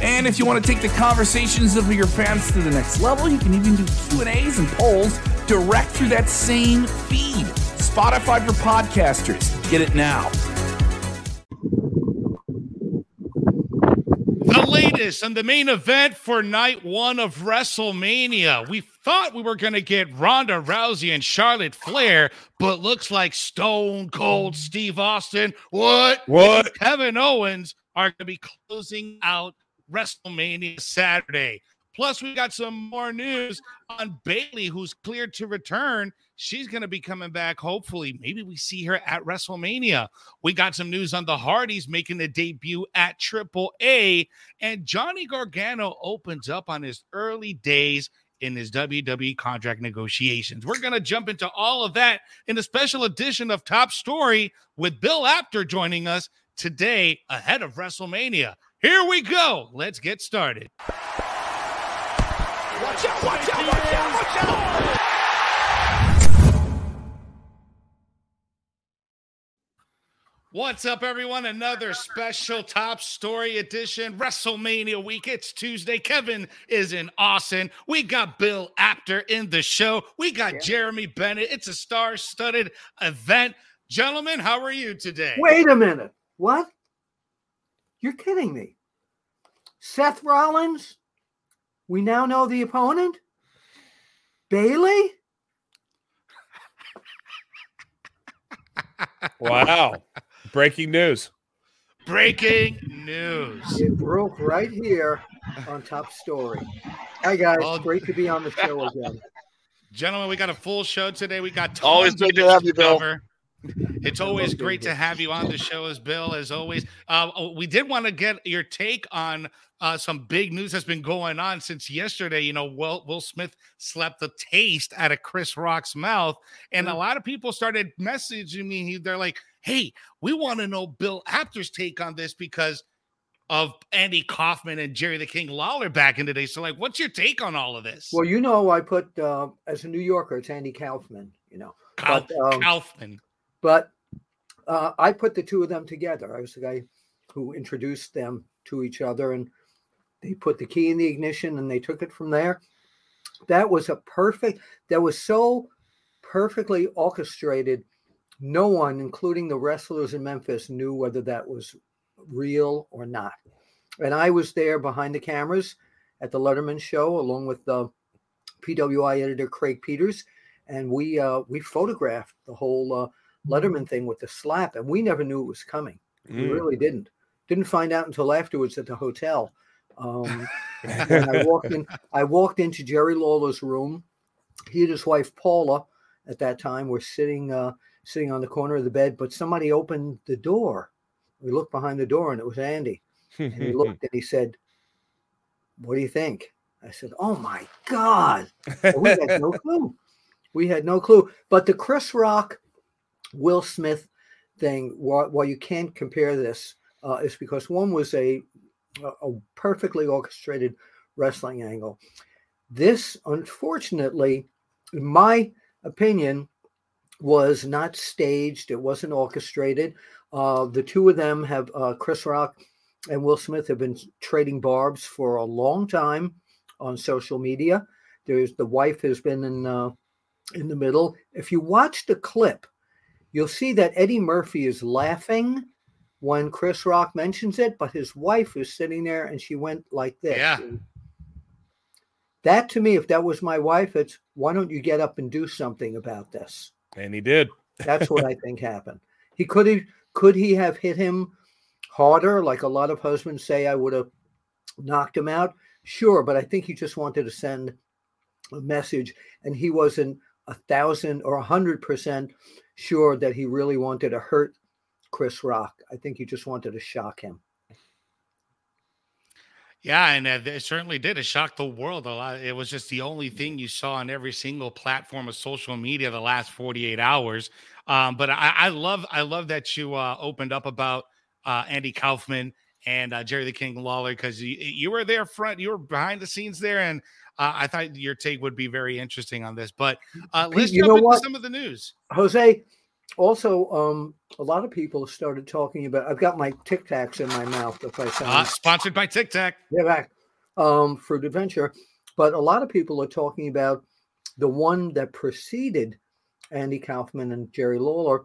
And if you want to take the conversations of your fans to the next level, you can even do Q&As and polls direct through that same feed. Spotify for podcasters. Get it now. The latest and the main event for night one of WrestleMania. We thought we were going to get Ronda Rousey and Charlotte Flair, but looks like Stone Cold Steve Austin, what? What? Kevin Owens are going to be closing out WrestleMania Saturday. Plus, we got some more news on Bayley, who's cleared to return. She's going to be coming back. Hopefully, maybe we see her at WrestleMania. We got some news on the Hardys making a debut at Triple A, and Johnny Gargano opens up on his early days in his WWE contract negotiations. We're going to jump into all of that in a special edition of Top Story with Bill Apter joining us today ahead of WrestleMania. Here we go. Let's get started. Watch out, watch out, watch out, watch out! What's up, everyone? Another special top story edition, WrestleMania week. It's Tuesday. Kevin is in Austin. We got Bill Apter in the show. We got yeah. Jeremy Bennett. It's a star studded event. Gentlemen, how are you today? Wait a minute. What? You're kidding me. Seth Rollins? We now know the opponent? Bayley? wow. Breaking news. Breaking news. It broke right here on Top Story. Hi, guys. Well, Great to be on the show again. Gentlemen, we got a full show today. We got always good to have you, Bill. It's always great to have you on the show, as Bill, as always. Uh, oh, we did want to get your take on uh, some big news that's been going on since yesterday. You know, Will, Will Smith slept the taste out of Chris Rock's mouth, and a mm. lot of people started messaging me. They're like, "Hey, we want to know Bill Apter's take on this because." Of Andy Kaufman and Jerry the King Lawler back in the day. So, like, what's your take on all of this? Well, you know, I put uh, as a New Yorker, it's Andy Kaufman. You know, Kauf- but, um, Kaufman. But uh, I put the two of them together. I was the guy who introduced them to each other, and they put the key in the ignition and they took it from there. That was a perfect, that was so perfectly orchestrated. No one, including the wrestlers in Memphis, knew whether that was real or not. And I was there behind the cameras at the Letterman show, along with the PWI editor Craig Peters, and we uh, we photographed the whole uh, Letterman thing with the slap, and we never knew it was coming. Mm. We really didn't. Didn't find out until afterwards at the hotel. Um, I walked in. I walked into Jerry Lawler's room. He and his wife Paula, at that time, were sitting uh, sitting on the corner of the bed. But somebody opened the door. We looked behind the door, and it was Andy. And he looked and he said, "What do you think?" I said, "Oh my God!" we had no clue. We had no clue. But the Chris Rock Will Smith thing, while, while you can't compare this, uh, is because one was a, a perfectly orchestrated wrestling angle. This, unfortunately, in my opinion, was not staged. It wasn't orchestrated. Uh, the two of them have, uh, Chris Rock and Will Smith, have been trading barbs for a long time on social media. There's the wife has been in uh, in the middle. If you watch the clip, you'll see that Eddie Murphy is laughing when Chris Rock mentions it, but his wife is sitting there and she went like this. Yeah. That to me, if that was my wife, it's why don't you get up and do something about this? And he did. That's what I think happened. He could have could he have hit him harder, like a lot of husbands say I would have knocked him out? Sure, but I think he just wanted to send a message and he wasn't a thousand or a hundred percent sure that he really wanted to hurt Chris Rock. I think he just wanted to shock him. Yeah, and uh, it certainly did. It shocked the world a lot. It was just the only thing you saw on every single platform of social media the last 48 hours. Um, but I, I, love, I love that you uh, opened up about uh, Andy Kaufman and uh, Jerry the King Lawler because you, you were there front, you were behind the scenes there, and uh, I thought your take would be very interesting on this. But uh, let's you jump know into what? some of the news. Jose, also, um, a lot of people started talking about. I've got my Tic Tacs in my mouth. If I sound Uh, sponsored by Tic Tac. yeah, back um, Fruit Adventure, but a lot of people are talking about the one that preceded Andy Kaufman and Jerry Lawler,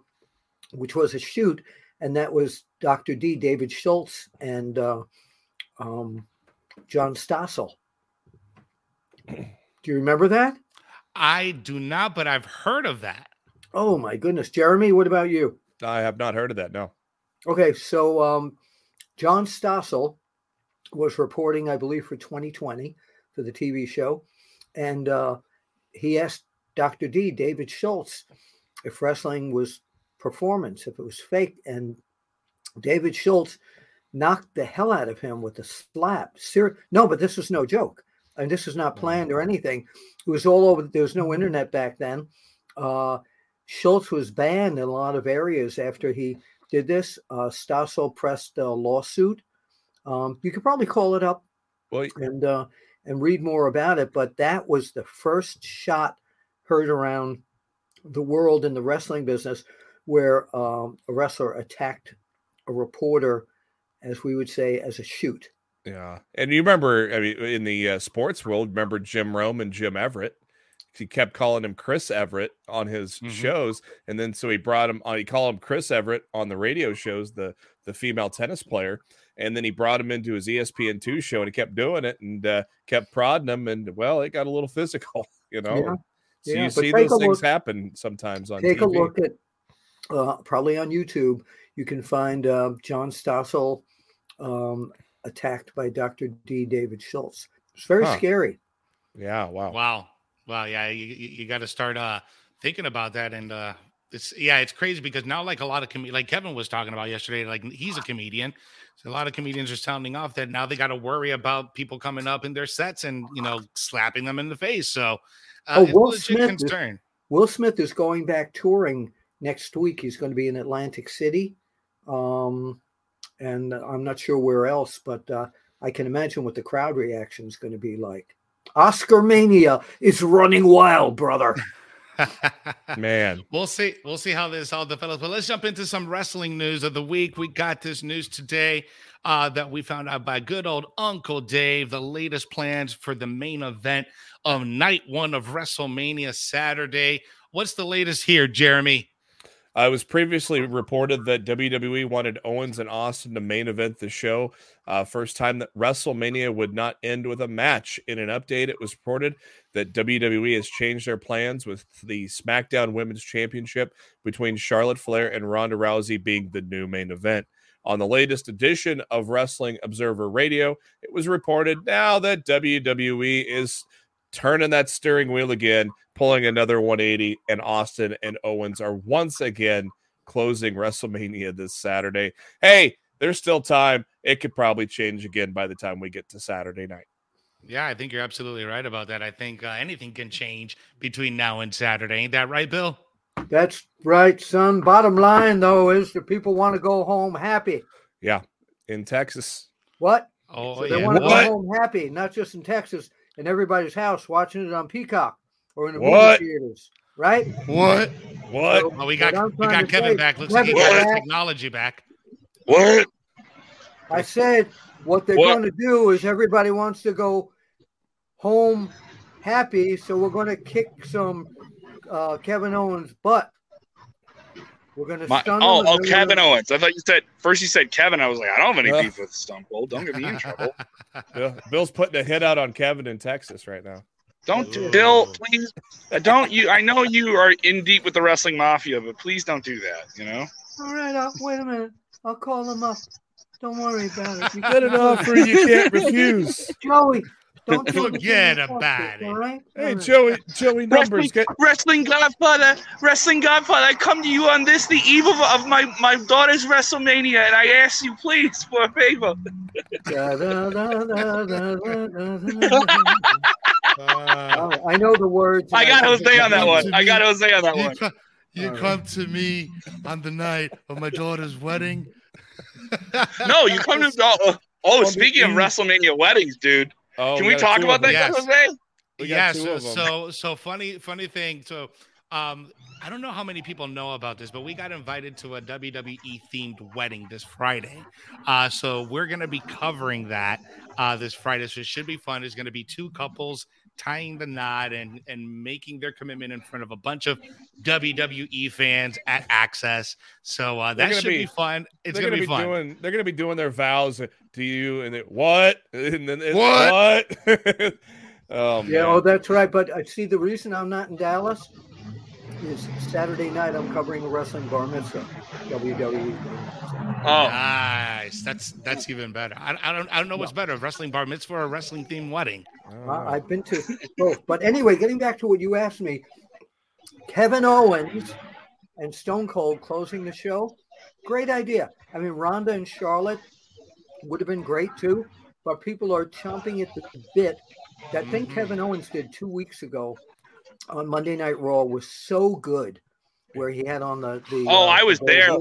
which was a shoot, and that was Dr. D, David Schultz, and uh, um, John Stossel. Do you remember that? I do not, but I've heard of that. Oh my goodness, Jeremy, what about you? I have not heard of that. No. Okay, so um, John Stossel was reporting, I believe, for 2020 for the TV show, and uh, he asked Dr. D, David Schultz, if wrestling was performance, if it was fake, and David Schultz knocked the hell out of him with a slap. Ser- no, but this was no joke, and this was not planned or anything. It was all over. There was no internet back then. Uh, Schultz was banned in a lot of areas after he did this. Uh, Stossel pressed a lawsuit. Um, you could probably call it up Well, and uh, and read more about it. But that was the first shot heard around the world in the wrestling business where um, a wrestler attacked a reporter, as we would say, as a shoot. yeah. And you remember, I mean, in the uh, sports world, remember Jim Rome and Jim Everett? He kept calling him Chris Everett on his Mhm. shows, and then so he brought him on. He called him Chris Everett on the radio shows, the the female tennis player, and then he brought him into his ESPN two show, and he kept doing it and uh, kept prodding him, and well, it got a little physical, you know. Yeah. So Yeah, you but see those things look- happen sometimes on Take TV. a look at uh, probably on YouTube. You can find uh, John Stossel um, attacked by Dr. D. David Schultz. It's very Huh. scary. Yeah, wow. Wow. Wow. Yeah. You, you, you got to start uh, thinking about that. And uh, it's, yeah, it's crazy because now, like a lot of, com- like Kevin was talking about yesterday, like he's a comedian. So a lot of comedians are sounding off that now they got to worry about people coming up in their sets and, you know, slapping them in the face. So uh, Oh, Will legit Smith is- concern. Will Smith is going back touring next week. He's going to be in Atlantic City. Um, and I'm not sure where else, but uh, I can imagine what the crowd reaction is going to be like. Oscar Mania is running wild, brother. Man. We'll see. We'll see how this all develops. But let's jump into some wrestling news of the week. We got this news today uh, that we found out by good old Uncle Dave. The latest plans for the main event of night one of WrestleMania Saturday. What's the latest here, Jeremy? Uh, it was previously reported that WWE wanted Owens and Austin to main event the show. Uh, first time that WrestleMania would not end with a match. In an update, it was reported that WWE has changed their plans with the SmackDown Women's Championship between Charlotte Flair and Ronda Rousey being the new main event. On the latest edition of Wrestling Observer Radio, it was reported now that WWE is turning that steering wheel again, pulling another 180, and Austin and Owens are once again closing WrestleMania this Saturday. Hey, there's still time. It could probably change again by the time we get to Saturday night. Yeah, I think you're absolutely right about that. I think uh, anything can change between now and Saturday. Ain't that right, Bill? That's right, son. Bottom line, though, is that people want to go home happy. Yeah, in Texas. What? Oh, So they yeah. want to go home happy, not just in Texas, in everybody's house, watching it on Peacock or in the What? movie theaters, right? What? What? So- Oh, we got we got Kevin say, back. Looks like he Kevin got his back. technology back. What? I said what they're going to do is everybody wants to go home happy, so we're going to kick some uh, Kevin Owens' butt. We're going to My, stun oh, oh, Kevin gonna- Owens. I thought you said first. You said Kevin. I was like, I don't have any beef with Stone Cold. Don't get me in trouble. Bill- Bill's putting a hit out on Kevin in Texas right now. Don't, Ooh. Bill. Please, uh, don't you. I know you are in deep with the wrestling mafia, but please don't do that. You know. All right, uh, wait a minute. I'll call him up. Don't worry about it. You Get an offer you can't refuse. Joey, Don't. Forget about it. All right. Hey, All right. Joey, Joey numbers. Wrestling, Get, wrestling Godfather, Wrestling Godfather, I come to you on this, the eve of, of my, my daughter's WrestleMania, and I ask you, please, for a favor. Da, da, da, da, da, da, da, da. Uh, Oh, I know the words. I got can Jose on that one. I got Jose on that you one. co- you All right. come to me on the night of my daughter's wedding. No, you come to. Oh, oh, speaking of WrestleMania weddings, dude, oh, can we got talk about that, them. Yes. Jose? We yeah, so, so so funny funny thing. So um I don't know how many people know about this, but we got invited to a WWE themed wedding this Friday. Uh so we're gonna be covering that uh this Friday. So it should be fun. There's gonna be two couples tying the knot and and making their commitment in front of a bunch of WWE fans at Access. So uh that gonna should be, be- fun. It's they're gonna, be, fun. doing. They're gonna be doing their vows to you, and it, what? And then it, What? what? oh man. Yeah, oh, that's right. But I see the reason I'm not in Dallas is Saturday night I'm covering a wrestling bar mitzvah, WWE. Oh, Nice. That's that's even better. I, I don't I don't know what's better, wrestling bar mitzvah or a wrestling themed wedding. Oh. I, I've been to both. But anyway, getting back to what you asked me, Kevin Owens and Stone Cold closing the show, great idea. I mean, Ronda and Charlotte would have been great too, but people are chomping at the bit. That thing Mhm. Kevin Owens did two weeks ago on Monday Night Raw was so good, where he had on the. the Oh, uh, I was the there.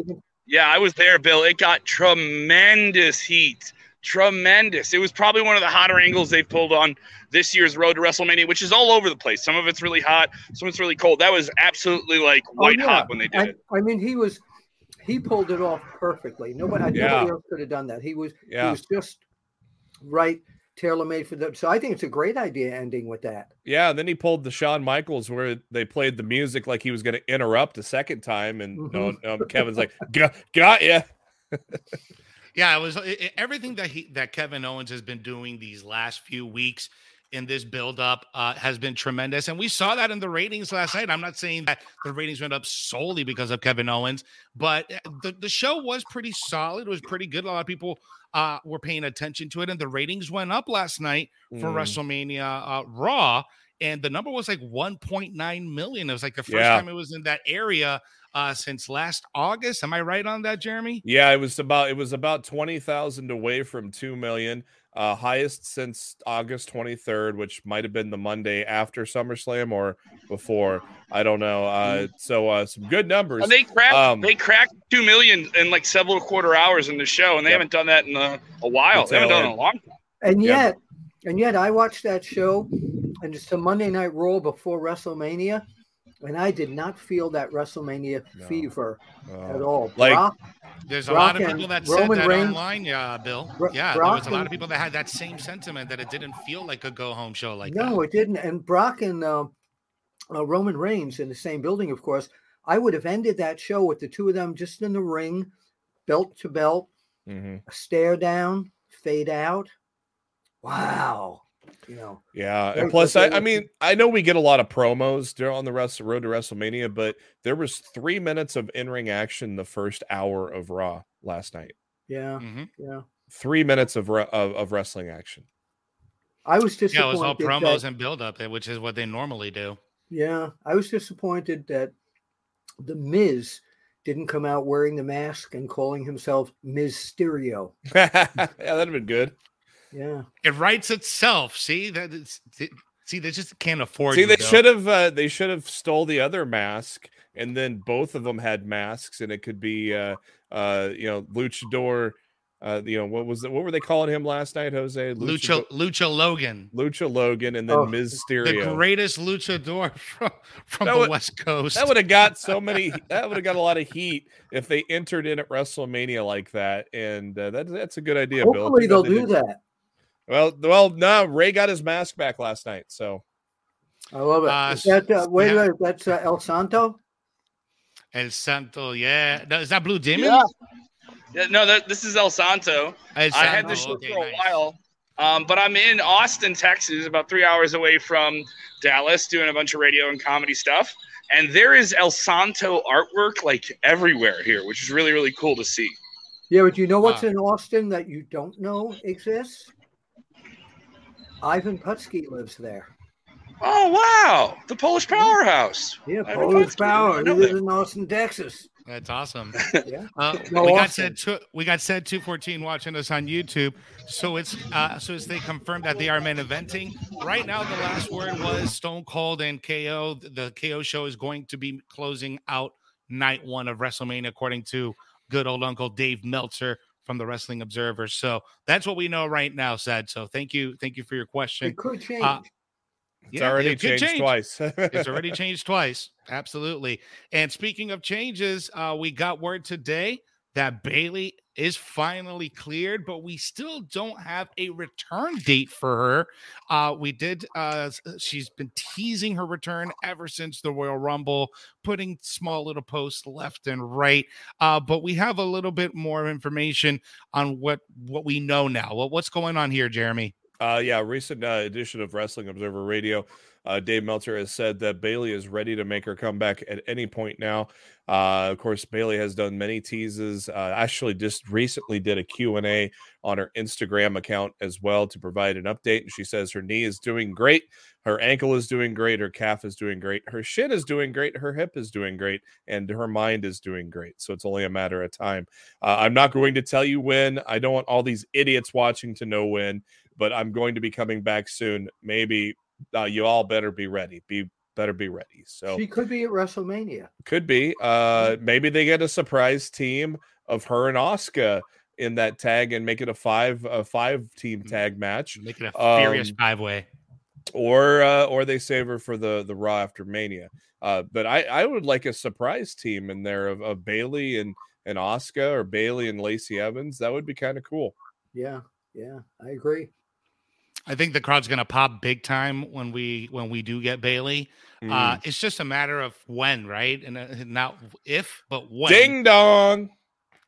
Yeah, I was there, Bill. It got tremendous heat. Tremendous. It was probably one of the hotter angles they've pulled on this year's Road to WrestleMania, which is all over the place. Some of it's really hot, some of it's really cold. That was absolutely like Oh, white yeah. hot when they did I, it. I mean, he was he pulled it off perfectly. Nobody, Yeah. nobody else could have done that. He was he was just right, tailor made for them. So I think it's a great idea ending with that. Yeah, and then he pulled the Shawn Michaels where they played the music like he was going to interrupt a second time, and no, no, Kevin's like, got, got ya. Yeah, it was it, it- everything that he that Kevin Owens has been doing these last few weeks in this buildup uh, has been tremendous, and we saw that in the ratings last night. I'm not saying that the ratings went up solely because of Kevin Owens, but uh, the the show was pretty solid. It was pretty good. A lot of people uh, were paying attention to it, and the ratings went up last night for Mm. WrestleMania uh, Raw, and the number was like 1.9 million. It was like the first Yeah. time it was in that area uh, since last August. Am I right on that, Jeremy? Yeah, it was about it was about twenty thousand away from two million, uh, highest since August twenty third, which might have been the Monday after SummerSlam or before. I don't know. Uh, so uh, some good numbers. And they cracked Um, they cracked two million in like several quarter hours in the show, and they Yep. haven't done that in a, a while. The They haven't done it in a long time. And Yeah. yet, and yet, I watched that show, and it's a Monday Night Raw before WrestleMania, and I did not feel that WrestleMania No. fever Uh, at all. Like- Brock, There's a Brock lot of people that Roman said that Reigns- online, yeah, Bill. Bro- yeah, there was a lot of people that had that same sentiment that it didn't feel like a go home show like no, that. it didn't. And Brock and uh, uh, Roman Reigns in the same building, of course. I would have ended that show with the two of them just in the ring, belt to belt, mhm. a stare down, fade out. Wow. You know, Yeah, and plus, I, I mean, I know we get a lot of promos during on the rest of road to WrestleMania, but there was three minutes of in ring action the first hour of Raw last night. yeah, Mhm. yeah. Three minutes of of, of wrestling action. I was Yeah, it was all that- promos and build up, which is what they normally do. Yeah, I was disappointed that the Miz didn't come out wearing the mask and calling himself Mysterio. yeah, that'd have been good. Yeah, It writes itself. See that? It's, it- see, they just can't afford. See, you, they Bill. should have uh, they should have stole the other mask, and then both of them had masks, and it could be uh uh you know luchador. Uh, you know what was it? What were they calling him last night, Jose? Lucha Lucha Logan, Lucha Logan, and then Oh, Miz the Mysterio. greatest luchador from from That the would- West Coast. That would have got so many. That would have got a lot of heat if they entered in at WrestleMania like that. And uh, that, that's a good idea, Bill. hopefully Too bad they'll they do that. Well, well, no. Rey got his mask back last night, so I love it. Uh, Is that uh, wait, yeah. wait, that's uh, El Santo. El Santo, yeah. No, is that Blue Demon? Yeah. Yeah, no, that, this is El Santo. El I had Santo, this show okay, for a nice. while, um, but I'm in Austin, Texas, about three hours away from Dallas, doing a bunch of radio and comedy stuff. And there is El Santo artwork like everywhere here, which is really, really cool to see. Yeah, but you know what's Wow. in Austin that you don't know exists? Ivan Putski lives there. Oh wow, the Polish powerhouse. Yeah, Ivan Polish Putski, Power. He lives in Austin, Texas. That's awesome. Yeah. Uh, No, we got Austin. said two, we got said two fourteen watching us on YouTube. So it's uh, so as they confirmed that they are main eventing right now. The last word was Stone Cold and KO. The KO show is going to be closing out night one of WrestleMania, according to good old Uncle Dave Meltzer from the Wrestling Observer. So that's what we know right now, said. So thank you, thank you for your question. It could change. Uh, It's Yeah, already it changed change. twice. it's already changed twice. Absolutely. And speaking of changes, uh, we got word today that Bayley is finally cleared, but we still don't have a return date for her. Uh, we did. Uh, she's been teasing her return ever since the Royal Rumble, putting small little posts left and right. Uh, but we have a little bit more information on what what we know now. What, what's going on here, Jeremy? Uh, yeah, recent uh, edition of Wrestling Observer Radio. Uh, Dave Meltzer has said that Bayley is ready to make her comeback at any point now. Uh, of course, Bayley has done many teases. Uh, actually, just recently did a Q&A on her Instagram account as well to provide an update. And she says her knee is doing great. Her ankle is doing great. Her calf is doing great. Her shin is doing great. Her hip is doing great. And her mind is doing great. So it's only a matter of time. Uh, I'm not going to tell you when. I don't want all these idiots watching to know when but I'm going to be coming back soon. Maybe uh, you all better be ready. Be better be ready. So she could be at WrestleMania. could be. Uh, maybe they get a surprise team of her and Asuka in that tag and make it a five a five team tag match, Make it a furious Um, five way. or uh, or they save her for the the Raw after Mania. Uh, but I I would like a surprise team in there of, of Bayley and and Asuka or Bayley and Lacey Evans. That would be kind of cool. Yeah, yeah, I agree. I think the crowd's gonna pop big time when we when we do get Bayley. Mm. Uh, it's just a matter of when, right? And uh, not if, but when. Ding dong.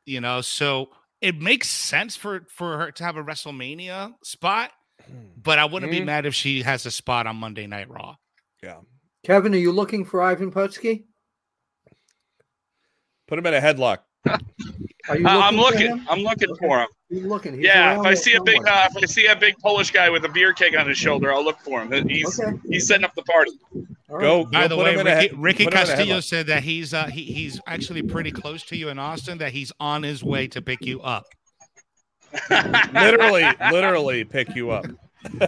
You know, so it makes sense for for her to have a WrestleMania spot, but I wouldn't be Mhm. mad if she has a spot on Monday Night Raw. Yeah. Kevin, are you looking for Ivan Putski? Put him in a headlock. Are you Uh, I'm for looking. him? I'm looking Okay. for him. He's looking. He's Yeah, if I there see a big, uh, if I see a big Polish guy with a beer keg on his shoulder, I'll look for him. He's Okay. he's setting up the party. All Go. By go the way, him a Ricky, Ricky put him in a Castillo said that he's uh, he, he's actually pretty close to you in Austin. That he's on his way to pick you up. literally, literally pick you up.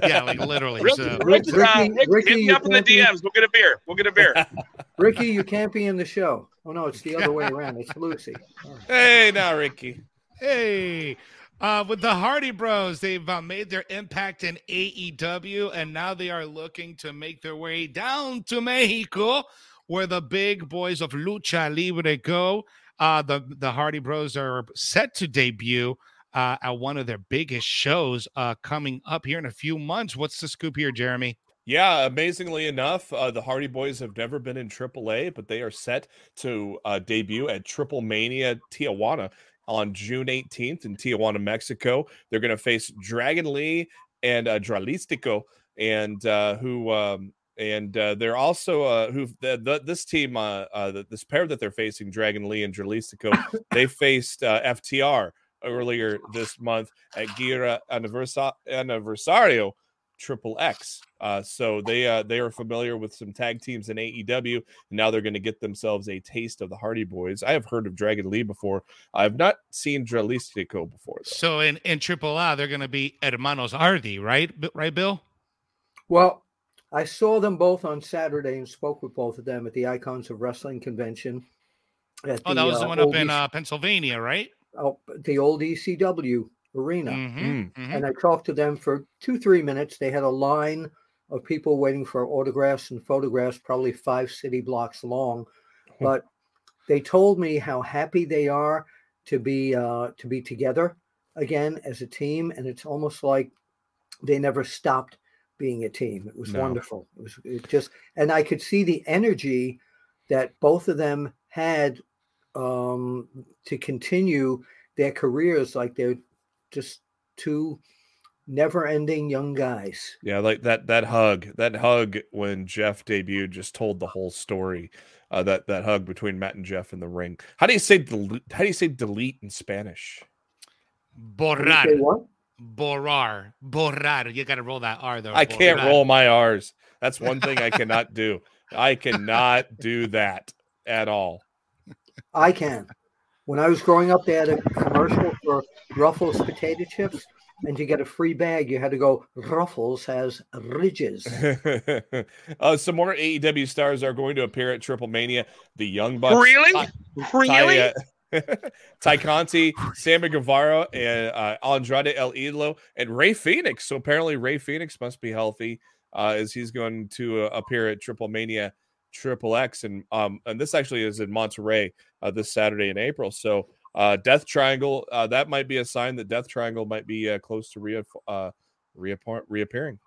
Yeah, like literally. Rick, So Rick, uh, Ricky- Rick, Ricky, hit me up in the can't be- DMs. We'll get a beer. We'll get a beer. Ricky, you can't be in the show. Oh no, it's the other way around. It's Lucy. All right. Hey, now Ricky. Hey, uh, with the Hardy Bros, they've uh, made their impact in AEW, and now they are looking to make their way down to Mexico, where the big boys of Lucha Libre go. Uh, the the Hardy Bros are set to debut uh, at one of their biggest shows uh, coming up here in a few months. What's the scoop here, Jeremy? Yeah, amazingly enough, uh, the Hardy Boys have never been in AAA, but they are set to uh, debut at Triple Mania Tijuana on June 18th in Tijuana, Mexico. They're going to face Dragon Lee and uh, Dralistico, and uh, who um, and uh, they're also uh, who the, the, this team, uh, uh, this pair that they're facing, Dragon Lee and Dralistico, they faced uh, FTR earlier this month at Gira Anniversa- Anniversario Triple X. Uh, so they uh, they are familiar with some tag teams in AEW, and now they're going to get themselves a taste of the Hardy Boys. I have heard of Dragon Lee before. I've not seen Dralistico before. Though. So in in Triple A, they're going to be Hermanos Hardy, right? B- Right, Bill? Well, I saw them both on Saturday and spoke with both of them at the Icons of Wrestling convention. At Oh, that was the uh, one up in EC uh, Pennsylvania, right? oh, the old ECW arena. Mhm, mhm. and I talked to them for two, three minutes. They had a line of people waiting for autographs and photographs, probably five city blocks long. But they told me how happy they are to be uh, to be together again as a team, and it's almost like they never stopped being a team. It was No. wonderful. It was it just, and I could see the energy that both of them had um, to continue their careers like they're just two never-ending young guys. Yeah, like that that hug, that hug when Jeff debuted just told the whole story. Uh, that that hug between Matt and Jeff in the ring. How do you say delete? How do you say delete in Spanish? What did you say, Borrar. Borar. Borar. You got to roll that R though. I can't Borar. roll my R's. That's one thing I cannot do. I cannot do that at all. I can. When I was growing up, they had a commercial for Ruffles potato chips, and to get a free bag, you had to go. Ruffles has ridges. uh, some more AEW stars are going to appear at Triple Mania. The Young Bucks, Really? Ty, Really? Ty, uh, Tay Conti, Sammy Guevara, and uh, Andrade El Idolo, and Rey Fenix. So apparently, Rey Fenix must be healthy uh, as he's going to uh, appear at Triple Mania Triple X, and um, and this actually is in Monterrey uh, this Saturday in April. So uh, Death Triangle, uh, that might be a sign that Death Triangle might be uh, close to rea- uh, reappear- reappearing.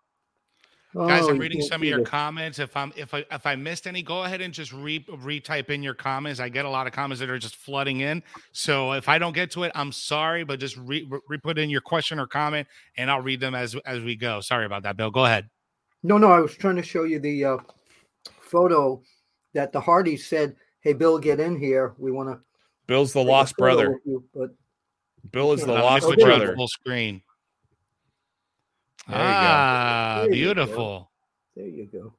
Guys, Oh, I'm reading some of your this. comments. If I'm if I if I missed any, go ahead and just re retype in your comments. I get a lot of comments that are just flooding in. So if I don't get to it, I'm sorry, but just re, re put in your question or comment, and I'll read them as as we go. Sorry about that, Bill. Go ahead. No, no, I was trying to show you the uh, photo that the Hardys said, "Hey, Bill, get in here. We want to." Bill's the lost brother. but Bill is the let me lost put you brother. full screen. There you go. ah, There you go. beautiful. there you go.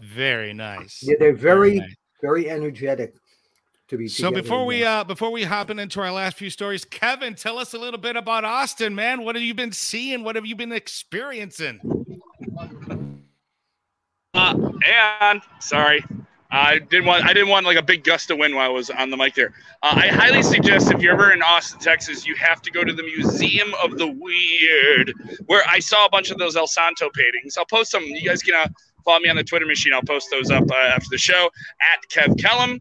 Very nice. Yeah, they're very, nice. very energetic to be. So before we uh before we hop into our last few stories, Kevin, tell us a little bit about Austin, man. What have you been seeing? What have you been experiencing? And sorry, I didn't want I didn't want like a big gust of wind while I was on the mic there. Uh, I highly suggest if you're ever in Austin, Texas, you have to go to the Museum of the Weird, where I saw a bunch of those El Santo paintings. I'll post some. You guys can uh, follow me on the Twitter machine. I'll post those up uh, after the show at Kev Kellam.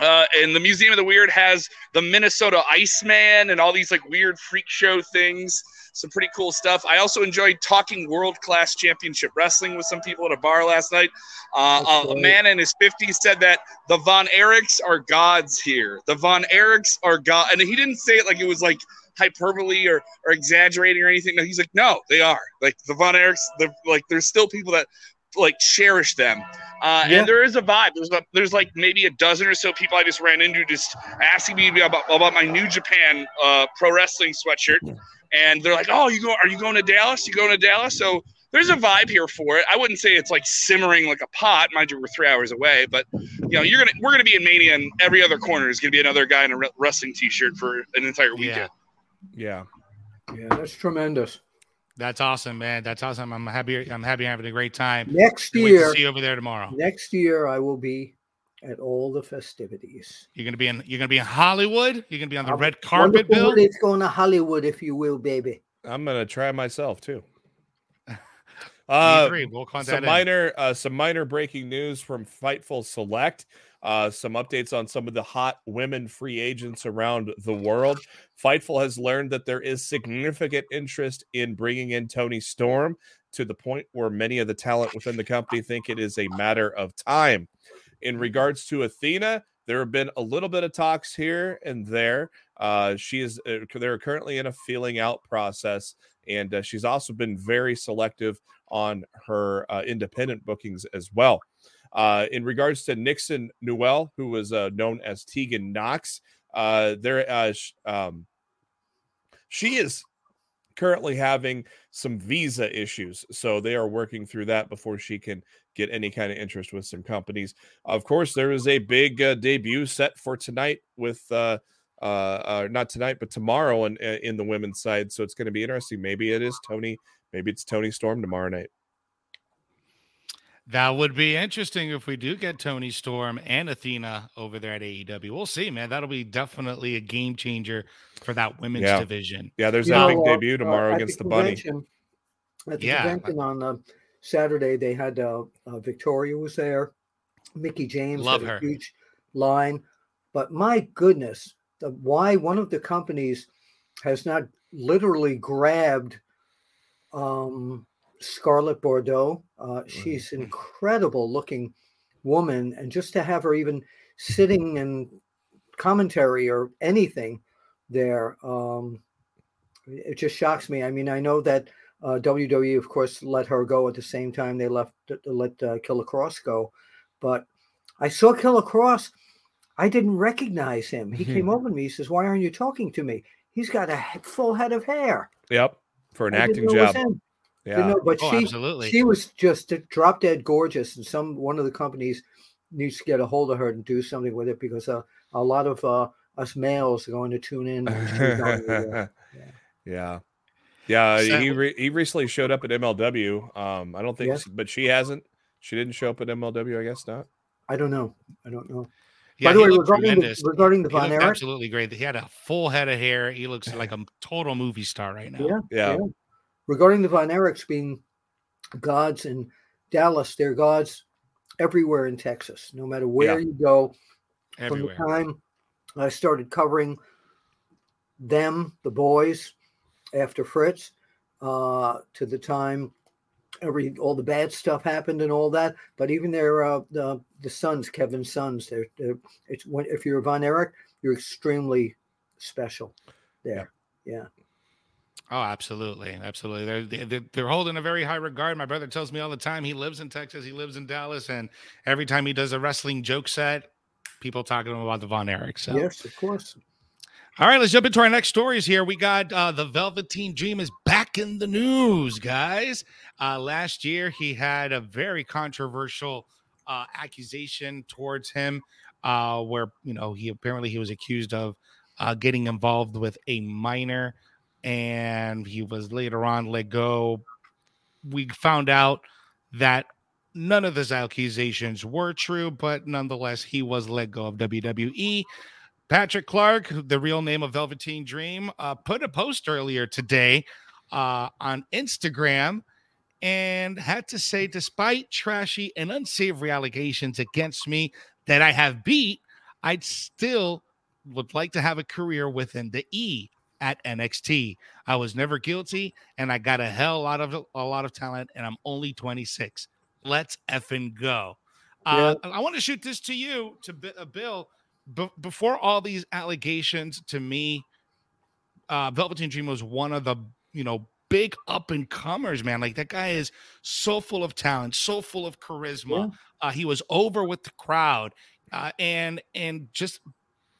Uh, and the Museum of the Weird has the Minnesota Iceman and all these like weird freak show things. Some pretty cool stuff. I also enjoyed talking world class championship wrestling with some people at a bar last night. Uh, uh, a man in his 50s said that the Von Erichs are gods here. The Von Erichs are god, and he didn't say it like it was like hyperbole or, or exaggerating or anything. No, he's like, no, they are like the Von Erichs. The like, there's still people that like cherish them. Uh, Yeah. And there is a vibe. There's a, there's like maybe a dozen or so people I just ran into just asking me about, about my New Japan uh, pro wrestling sweatshirt, and they're like, "Oh, you go? Are you going to Dallas? You going to Dallas?" So there's a vibe here for it. I wouldn't say it's like simmering like a pot. Mind you, we're three hours away, but you know, you're gonna we're gonna be in Mania, and every other corner is gonna be another guy in a re- wrestling T-shirt for an entire weekend. Yeah. Yeah. yeah, that's tremendous. That's awesome, man. That's awesome. I'm happy. I'm happy having a great time. Next Can't year, see you over there tomorrow. next year I will be at all the festivities. You're gonna be in. You're gonna be in Hollywood. You're gonna be on the I'll- red carpet, Bill. It's going to Hollywood, if you will, baby. I'm gonna try myself too. Me Uh, three. We'll count some in. minor, uh, some minor breaking news from Fightful Select. Uh, some updates on some of the hot women free agents around the world. Fightful has learned that there is significant interest in bringing in Toni Storm to the point where many of the talent within the company think it is a matter of time. In regards to Athena, there have been a little bit of talks here and there. Uh, she is uh, they're currently in a feeling out process, and uh, she's also been very selective on her uh, independent bookings as well. Uh, in regards to Nixon Newell, who was uh, known as Tegan Nox, uh, there uh, um, she is currently having some visa issues, so they are working through that before she can get any kind of interest with some companies. Of course, there is a big uh, debut set for tonight with. Uh, uh, uh, not tonight, but tomorrow, in in the women's side. So it's going to be interesting. Maybe it is Toni. Maybe it's Toni Storm tomorrow night. That would be interesting if we do get Toni Storm and Athena over there at AEW. We'll see, man. That'll be definitely a game changer for that women's Yeah. division. Yeah, there's You that know, big uh, debut uh, tomorrow at against the, bunny. At the Yeah. convention on uh, Saturday, they had uh, uh, Victoria was there. Mickie James Love had a her. huge line, but my goodness, the, why one of the companies has not literally grabbed um, Scarlett Bordeaux? Uh, she's Mm-hmm. incredible looking woman, and just to have her even sitting in commentary or anything there, um, it just shocks me. I mean, I know that uh, WWE, of course, let her go at the same time they left let uh, Killer Kross go, but I saw Killer Kross. I didn't recognize him. He came over to me. He says, "Why aren't you talking to me?" he's got a full head of hair. Yep, for an I acting job. Him. You Yeah, know, but Oh, she absolutely. she was just drop dead gorgeous, and some one of the companies needs to get a hold of her and do something with it because uh, a lot of uh, us males are going to tune in. when she's on the, uh, yeah, yeah. So- he re- he recently showed up at MLW. Um, I don't think, Yes. but she hasn't. She didn't show up at MLW. I guess not. I don't know. I don't know. Yeah, By the way, regarding tremendous. the, regarding the He Von looked Erich, absolutely great. He had a full head of hair. He looks like a total movie star right now. yeah, Yeah, regarding the Von Erichs being gods in Dallas, they're gods everywhere in Texas. No matter where you go, Everywhere. from the time I started covering them, the boys, after Fritz, uh, to the time every all the bad stuff happened and all that. But even their uh, the the sons, Kevin's sons, they're, they're it's when if you're a Von Erich, you're extremely special. There, yeah. Oh, absolutely, absolutely. They're, they're they're holding a very high regard. My brother tells me all the time. He lives in Texas. He lives in Dallas, and every time he does a wrestling joke set, people talking to him about the Von Erich. So, Yes, of course. all right, let's jump into our next stories here. We got uh, the Velveteen Dream is back in the news, guys. Uh, last year, he had a very controversial uh, accusation towards him, uh, where you know he apparently he was accused of uh, getting involved with a minor, and he was later on let go. We found out that none of his accusations were true, but nonetheless, he was let go of WWE. Patrick Clark, the real name of Velveteen Dream, uh, put a post earlier today uh, on Instagram and had to say, despite trashy and unsavory allegations against me that I have beat, I'd still would like to have a career within the E at NXT. I was never guilty, and I got a hell lot of a lot of talent, and I'm only 26. Let's effing go. Uh, I want to shoot this to you, to uh, Bill. B- before all these allegations, to me, uh, Velveteen Dream was one of the you know big up and comers, man. Like that guy is so full of talent, so full of charisma. Uh, he was over with the crowd, uh, and and just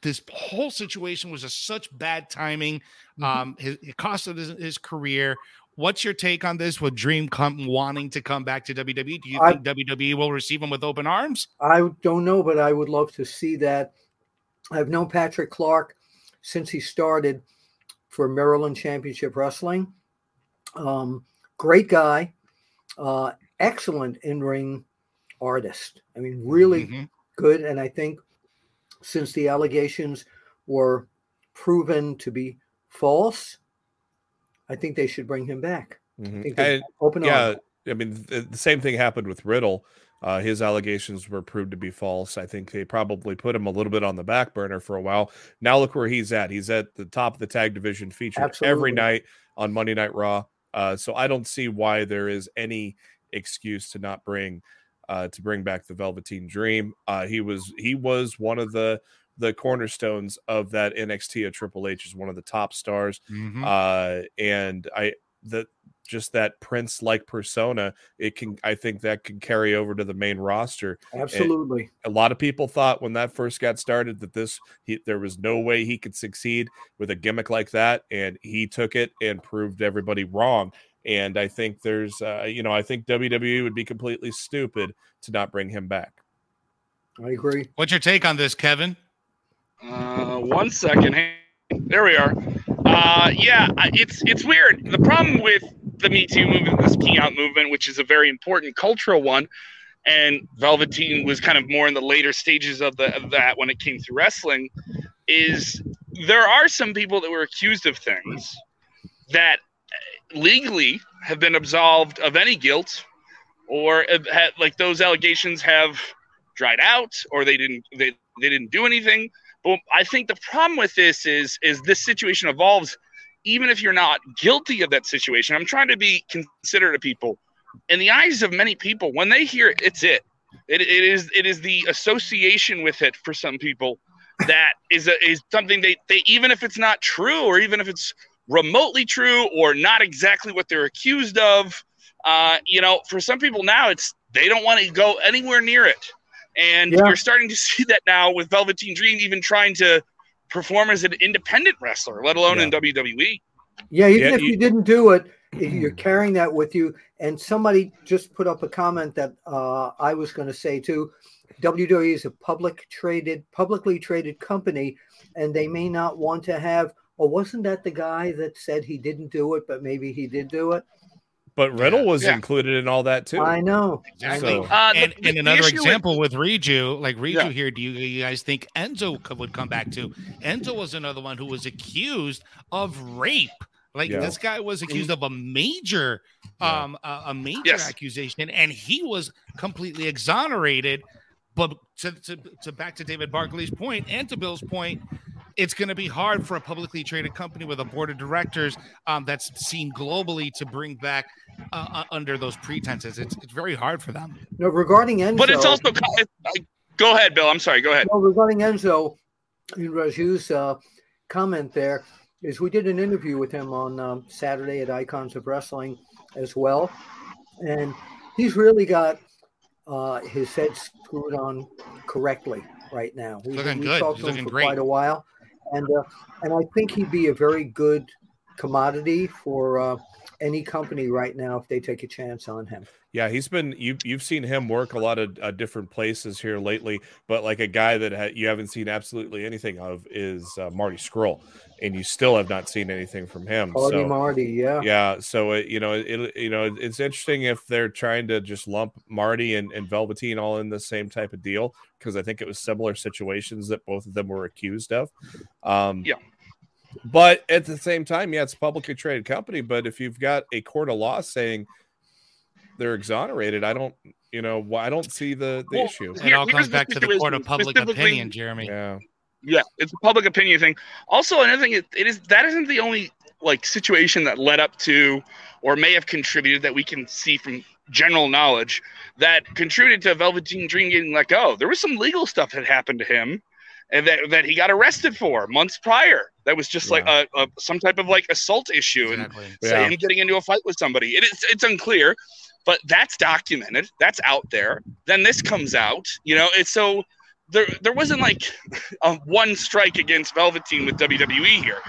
this whole situation was just such bad timing. Um, his, it costed his, his career. What's your take on this? With Dream come wanting to come back to WWE, do you I- think WWE will receive him with open arms? I don't know, but I would love to see that. I've known Patrick Clark since he started for Maryland Championship Wrestling. Um, great guy, uh, excellent in ring artist. I mean, really Mhm. good. And I think since the allegations were proven to be false, I think they should bring him back. I Mhm. think they And- open yeah. I mean the, the same thing happened with Riddle. Uh, his allegations were proved to be false. I think they probably put him a little bit on the back burner for a while. Now look where he's at. He's at the top of the tag division, featured every night on Monday Night Raw. Uh, so I don't see why there is any excuse to not bring uh, to bring back the Velveteen Dream. Uh, he was he was one of the the cornerstones of that NXT at Triple H is one of the top stars Mhm. uh and i that just that prince like persona it can i think that can carry over to the main roster Absolutely. a lot of people thought when that first got started that this he, there was no way he could succeed with a gimmick like that and he took it and proved everybody wrong and i think there's uh, you know i think wwe would be completely stupid to not bring him back I agree. What's your take on this, Kevin? Uh, one second. Hey, there we are. Uh, yeah, it's it's weird. The problem with the Me Too movement, this King Out movement, which is a very important cultural one, and Velveteen was kind of more in the later stages of, the, of that when it came to wrestling, is there are some people that were accused of things that legally have been absolved of any guilt, or had, like those allegations have dried out, or they didn't they, they didn't do anything. But I think the problem with this is is this situation evolves even if you're not guilty of that situation. I'm trying to be considerate of people. In the eyes of many people, when they hear it, it's it. It, it is it is the association with it for some people that is a, is something they, they even if it's not true or even if it's remotely true or not exactly what they're accused of, uh, you know, for some people now it's they don't want to go anywhere near it. And Yeah. you're starting to see that now with Velveteen Dream even trying to perform as an independent wrestler, let alone in WWE. Yeah, even Yeah, if you- you didn't do it, if you're carrying that with you. And somebody just put up a comment that uh, I was going to say too. WWE is a public traded, publicly traded company, and they may not want to have. Or wasn't that the guy that said he didn't do it, but maybe he did do it? But Riddle was Yeah. included in all that too. I know. I So- Uh, and, the- and the another issue with- example with, Riju, like Riju Yeah. here, do you, you guys think Enzo co- would come back to? Enzo was another one who was accused of rape. Like Yeah. this guy was accused of a major, Yeah. um, a, a major Yes. accusation, and he was completely exonerated. But to, to, to back to David Barkley's point and to Bill's point, it's going to be hard for a publicly traded company with a board of directors um, that's seen globally to bring back uh, uh, under those pretenses. It's, it's very hard for them. No, regarding Enzo, but it's also co- it- I- go ahead, Bill. I'm sorry. Go ahead. Well, regarding Enzo, in Riju's uh, comment there, is we did an interview with him on um, Saturday at Icons of Wrestling as well, and he's really got uh, his head screwed on correctly right now. We've, Looking we've good. talked He's to him looking for great. quite a while, and uh, and I think he'd be a very good commodity for uh, any company right now if they take a chance on him. Yeah, he's been you you've seen him work a lot of uh, different places here lately, but like a guy that ha- you haven't seen absolutely anything of is uh, Marty Scurll, and you still have not seen anything from him. Marty so Marty, yeah. yeah, so it, you know it, you know it's interesting if they're trying to just lump Marty and, and Velveteen all in the same type of deal because I think it was similar situations that both of them were accused of. Um, Yeah. But at the same time, yeah, it's a publicly traded company. But if you've got a court of law saying they're exonerated, I don't, you know, I don't see the, the Well, issue. It all here's comes the back to the court of public opinion, Jeremy. Yeah, Yeah, it's a public opinion thing. Also, another thing, it, it is that isn't the only like situation that led up to, or may have contributed that we can see from general knowledge that contributed to Velveteen Dream getting let go. There was some legal stuff that happened to him, and that that he got arrested for months prior. That was just like a, a some type of like assault issue, and Exactly. say Yeah. him getting into a fight with somebody. It is it's unclear, but that's documented. That's out there. Then this comes out. You know, it's so there there wasn't like a one strike against Velveteen with WWE here,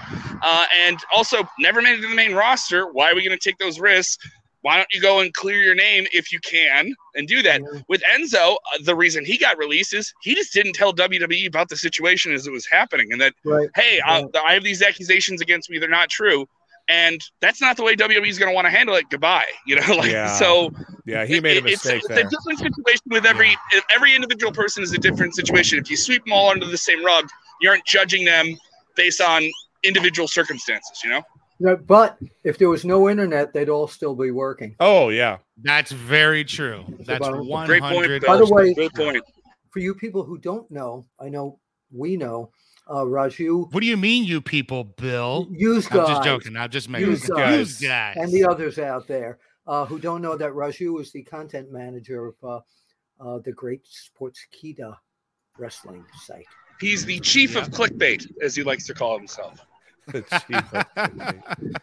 uh, and also never made it to the main roster. Why are we going to take those risks? Why don't you go and clear your name if you can and do that? Yeah. With Enzo, uh, the reason he got released is he just didn't tell WWE about the situation as it was happening, and that Right. hey, uh, I have these accusations against me. They're not true. And that's not the way WWE is going to want to handle it. Goodbye. You know, like Yeah. so. yeah, he made a it- it's- mistake it's, there. a different situation with every every individual person is a different situation. If you sweep them all under the same rug, you aren't judging them based on individual circumstances. You know. No, but if there was no internet, they'd all still be working. Oh yeah, That's very true. That's one Great point, hundred. By the way- Good point. For you people who don't know, I know we know, uh, Riju, What do you mean, you people, Bill? use guys. I'm just joking. I'm just making Use use guys. guys. and the others out there uh, who don't know that Riju is the content manager of uh, uh, the Great Sportskeeda wrestling site. He's the chief of clickbait, as he likes to call himself. The chief of-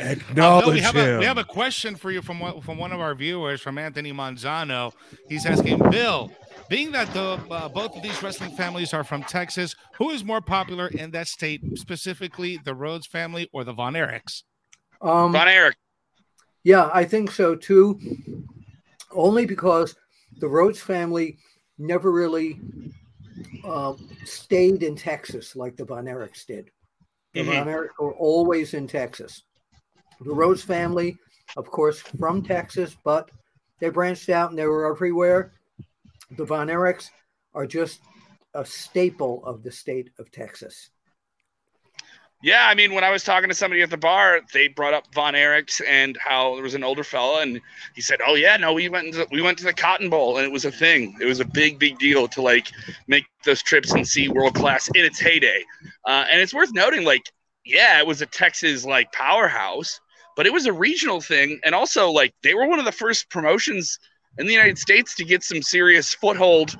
Uh, Bill, we have a we have a question for you from one, from one of our viewers, from Anthony Manzano. He's asking Bill, being that the uh, both of these wrestling families are from Texas, who is more popular in that state, specifically the Rhodes family or the Von Erichs? Um, Von Erich. Yeah, I think so too. Only because the Rhodes family never really uh, stayed in Texas like the Von Erichs did. The Mhm. Von Erichs were always in Texas. The Rhodes family, of course, from Texas, but they branched out and they were everywhere. The Von Erichs are just a staple of the state of Texas. Yeah, I mean, when I was talking to somebody at the bar, they brought up Von Erichs and how there was an older fella, and he said, "Oh yeah, no, we went to, we went to the Cotton Bowl, and it was a thing. It was a big, big deal to like make those trips and see world class in its heyday. Uh, and it's worth noting, like, yeah, it was a Texas like powerhouse, but it was a regional thing, and also like they were one of the first promotions in the United States to get some serious foothold,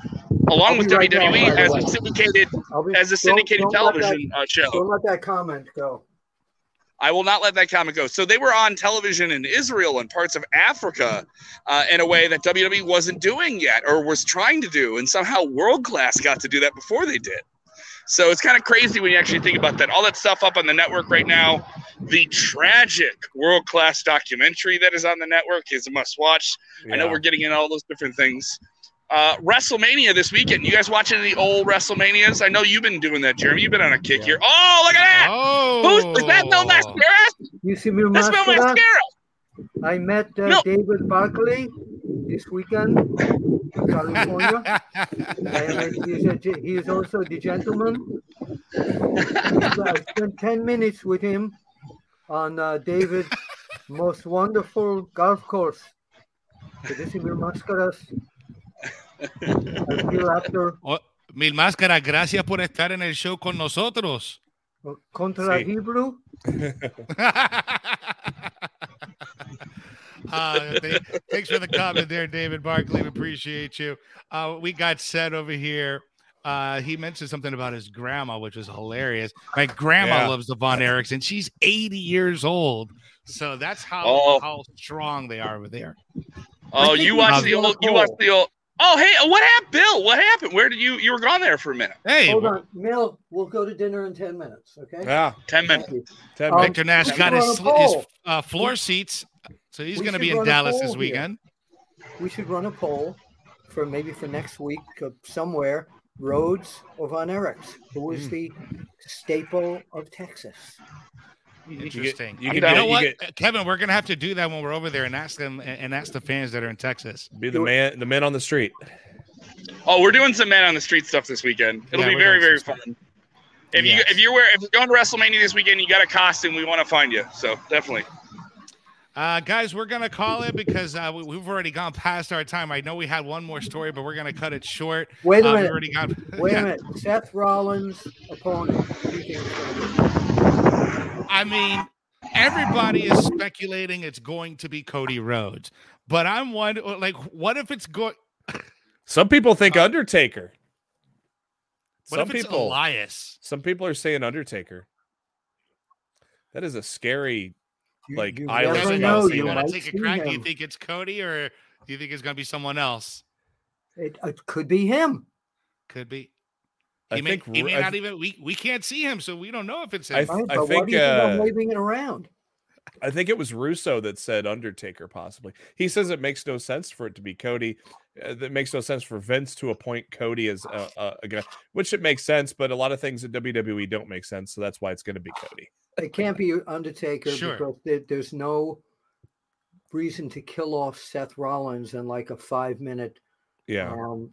along with right WWE as a syndicated be- as a don't- syndicated don't that- television uh, show. Don't let that comment go. I will not let that comment go. So they were on television in Israel and parts of Africa uh, in a way that WWE wasn't doing yet or was trying to do. And somehow World Class got to do that before they did. So it's kind of crazy when you actually think about that. All that stuff up on the network right now. The tragic world class documentary that is on the network is a must watch. I know we're getting in all those different things. Uh, WrestleMania this weekend. You guys watching the old WrestleManias? I know you've been doing that, Jeremy. You've been on a kick Yeah. here. Oh, look at that! Oh, Who's is that? Bill Mascara? You see me, That's Bill Mascara? Mascara. I met uh, No. David Barkley this weekend in California. and he is, a, ge- he is also the gentleman. I spent 10 minutes with him on uh, David's most wonderful golf course. Decimir Máscaras. Until after Oh, Mil Máscara, gracias por estar en el show con nosotros. Contra Sí. Hebrew. Uh, th- thanks for the comment there, David Barkley. We appreciate you. Uh, we got Seth over here. Uh, he mentioned something about his grandma, which was hilarious. My grandma Yeah. loves the Von Erichs, and she's 80 years old. So that's how Oh. how strong they are over there. Oh, you watch the one old. You watch the old. Oh, hey, what happened, Bill? What happened? Where did you? You were gone there for a minute. Hey, Hold on, Mill. We'll go to dinner in 10 minutes, okay? Yeah, Ten minutes. 10 Um, Victor Nash we got his, his uh, floor seats, so he's going to be in Dallas poll this here. weekend. we should run a poll for maybe for next week uh, somewhere Rhodes or Von Erichs, who is Mm. the staple of Texas. You get- Interesting. you You, know you what, get- Kevin? We're gonna have to do that when we're over there and ask them and and ask the fans that are in Texas. be the man, the man on the street. Oh, we're doing some man on the street stuff this weekend. It'll Yeah, be very, very some fun. If Yes. you if you're where if you're going to WrestleMania this weekend, you got a costume. We want to find you. So definitely. Uh, guys, we're gonna call it because uh, we, we've already gone past our time. I know we had one more story, but we're gonna cut it short. Wait a Uh, minute. already gone. Wait Yeah. a minute. Seth Rollins' opponent. who do you think is gonna be? I mean, everybody is speculating it's going to be Cody Rhodes, but I'm wondering, uh, like, what if it's going? Some people think uh, Undertaker. What Some if it's people, Elias? some people are saying Undertaker. That is a scary. You- Like, you Island never Kevin, know. You you want to take a see crack? Do you think it's Cody or do you think it's going to be someone else? It, it could be him. Could be. I He may, think he may I not even. We, we can't see him, so we don't know if it's him. I th- Right? I but think, what do you think I'm uh, waving it around? I think it was Russo that said Undertaker possibly. He says it makes no sense for it to be Cody. Uh, that makes no sense for Vince to appoint Cody as a, a, a guy, which it makes sense, but a lot of things in WWE don't make sense, so that's why it's going to be Cody. It can't be Undertaker Sure. because there, there's no reason to kill off Seth Rollins in like a five minute. Yeah, Um,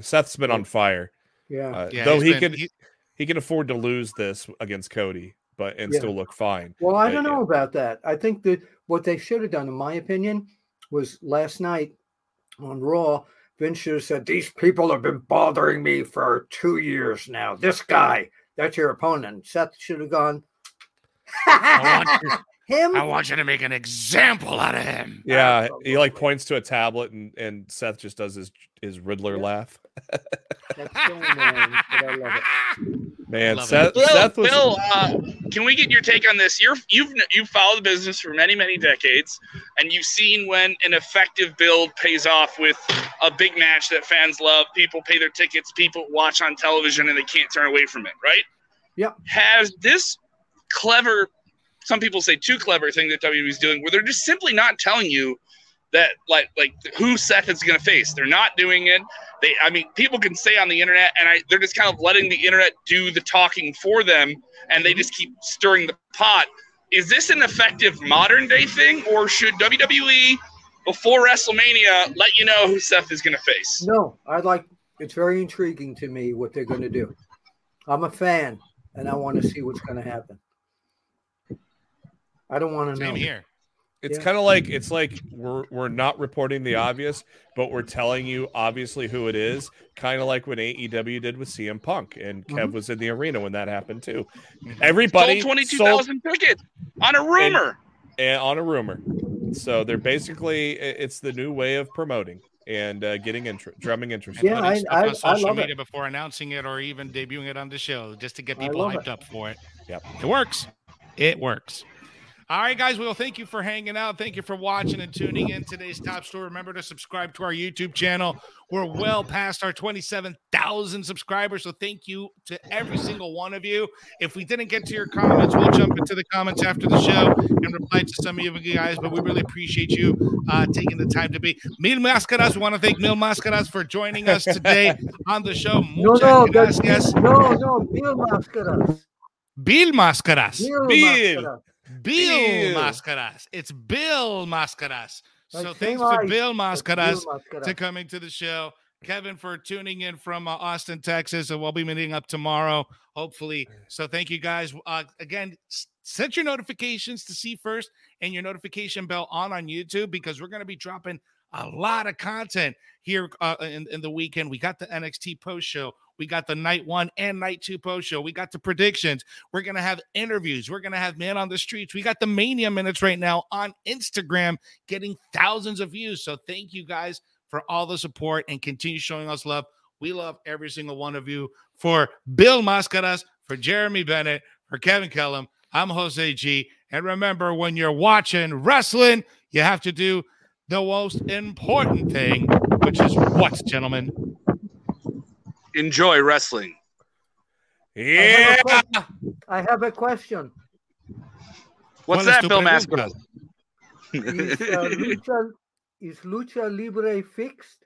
Seth's been on fire. Yeah. Uh, yeah, though he been- could he- he can afford to lose this against Cody, but and Yeah. still look fine. Well, I Uh, don't yeah. know about that. I think that what they should have done, in my opinion, was last night on Raw. Vince should have said, "These people have been bothering me for two years now. This guy, that's your opponent." Seth should have gone. I want, you, Him? I want you to make an example out of him. Yeah, he like points to a tablet and and Seth just does his his Riddler Yeah. laugh. That's so annoying, but I love it. Man, Love it. Seth, Bill, Seth was Bill, uh, can we get your take on this? You're you've you've followed the business for many many decades, and you've seen when an effective build pays off with a big match that fans love. People pay their tickets, people watch on television, and they can't turn away from it. Right? Yep. Has this clever, some people say too clever thing that WWE is doing, where they're just simply not telling you that like like who Seth is going to face. They're not doing it. They, I mean, people can say on the internet, and I, they're just kind of letting the internet do the talking for them, and they mhm. just keep stirring the pot. Is this an effective modern day thing, or should WWE before WrestleMania let you know who Seth is going to face? No, I like. It's very intriguing to me what they're going to do. I'm a fan, and I want to see what's going to happen. I don't want to know. Same here. It's Yeah. kind of like it's like we're we're not reporting the obvious, but we're telling you obviously who it is. Kind of like when AEW did with CM Punk, and Kev Mhm. was in the arena when that happened too. Mhm. Everybody Sold twenty two sold- thousand tickets on a rumor. and on a rumor. So they're basically it's the new way of promoting and uh, getting interest, drumming interest. And Yeah, I- stuff I- on I social love it. media before announcing it or even debuting it on the show just to get people hyped it. up for it. Yep. It works. It works. All right, guys. Well, thank you for hanging out. Thank you for watching and tuning in today's top story. Remember to subscribe to our YouTube channel. We're well past our 27,000 subscribers. So thank you to every single one of you. If we didn't get to your comments, we'll jump into the comments after the show and reply to some of you guys. But we really appreciate you uh, taking the time to be. Mil Máscaras, we want to thank Mil Máscaras for joining us today on the show. No, Muchas no, that's- gracias. no, no, Bill Máscaras. Bill Máscaras. Bill, Bill. Máscaras. Bill Bill. Mascaras. It's Bill Mascaras. So thanks to Bill Mascaras Bill Máscaras. to coming to the show. Kevin for tuning in from uh, Austin, Texas, and we'll be meeting up tomorrow, hopefully. So thank you guys. Uh, again, s- set your notifications to see first and your notification bell on on YouTube because we're going to be dropping a lot of content here uh, in, in the weekend. We got the NXT post show. We got the night one and night two post show. We got the predictions. We're going to have interviews. We're going to have man on the streets. We got the mania minutes right now on Instagram getting thousands of views. So thank you guys for all the support and continue showing us love. We love every single one of you. For Bill Mascaras, for Jeremy Bennett, for Kevin Kellam, I'm Jose G. And remember, when you're watching wrestling, you have to do the most important thing, which is what, gentlemen? Enjoy wrestling. Yeah. I have a question. What's ¿Cuál es that, tu Bill pregunta? Mascaras? Is, uh, lucha, is Lucha Libre fixed?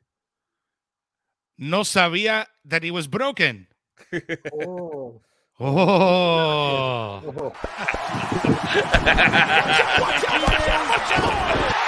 No sabía that he was broken. Oh. Oh. oh.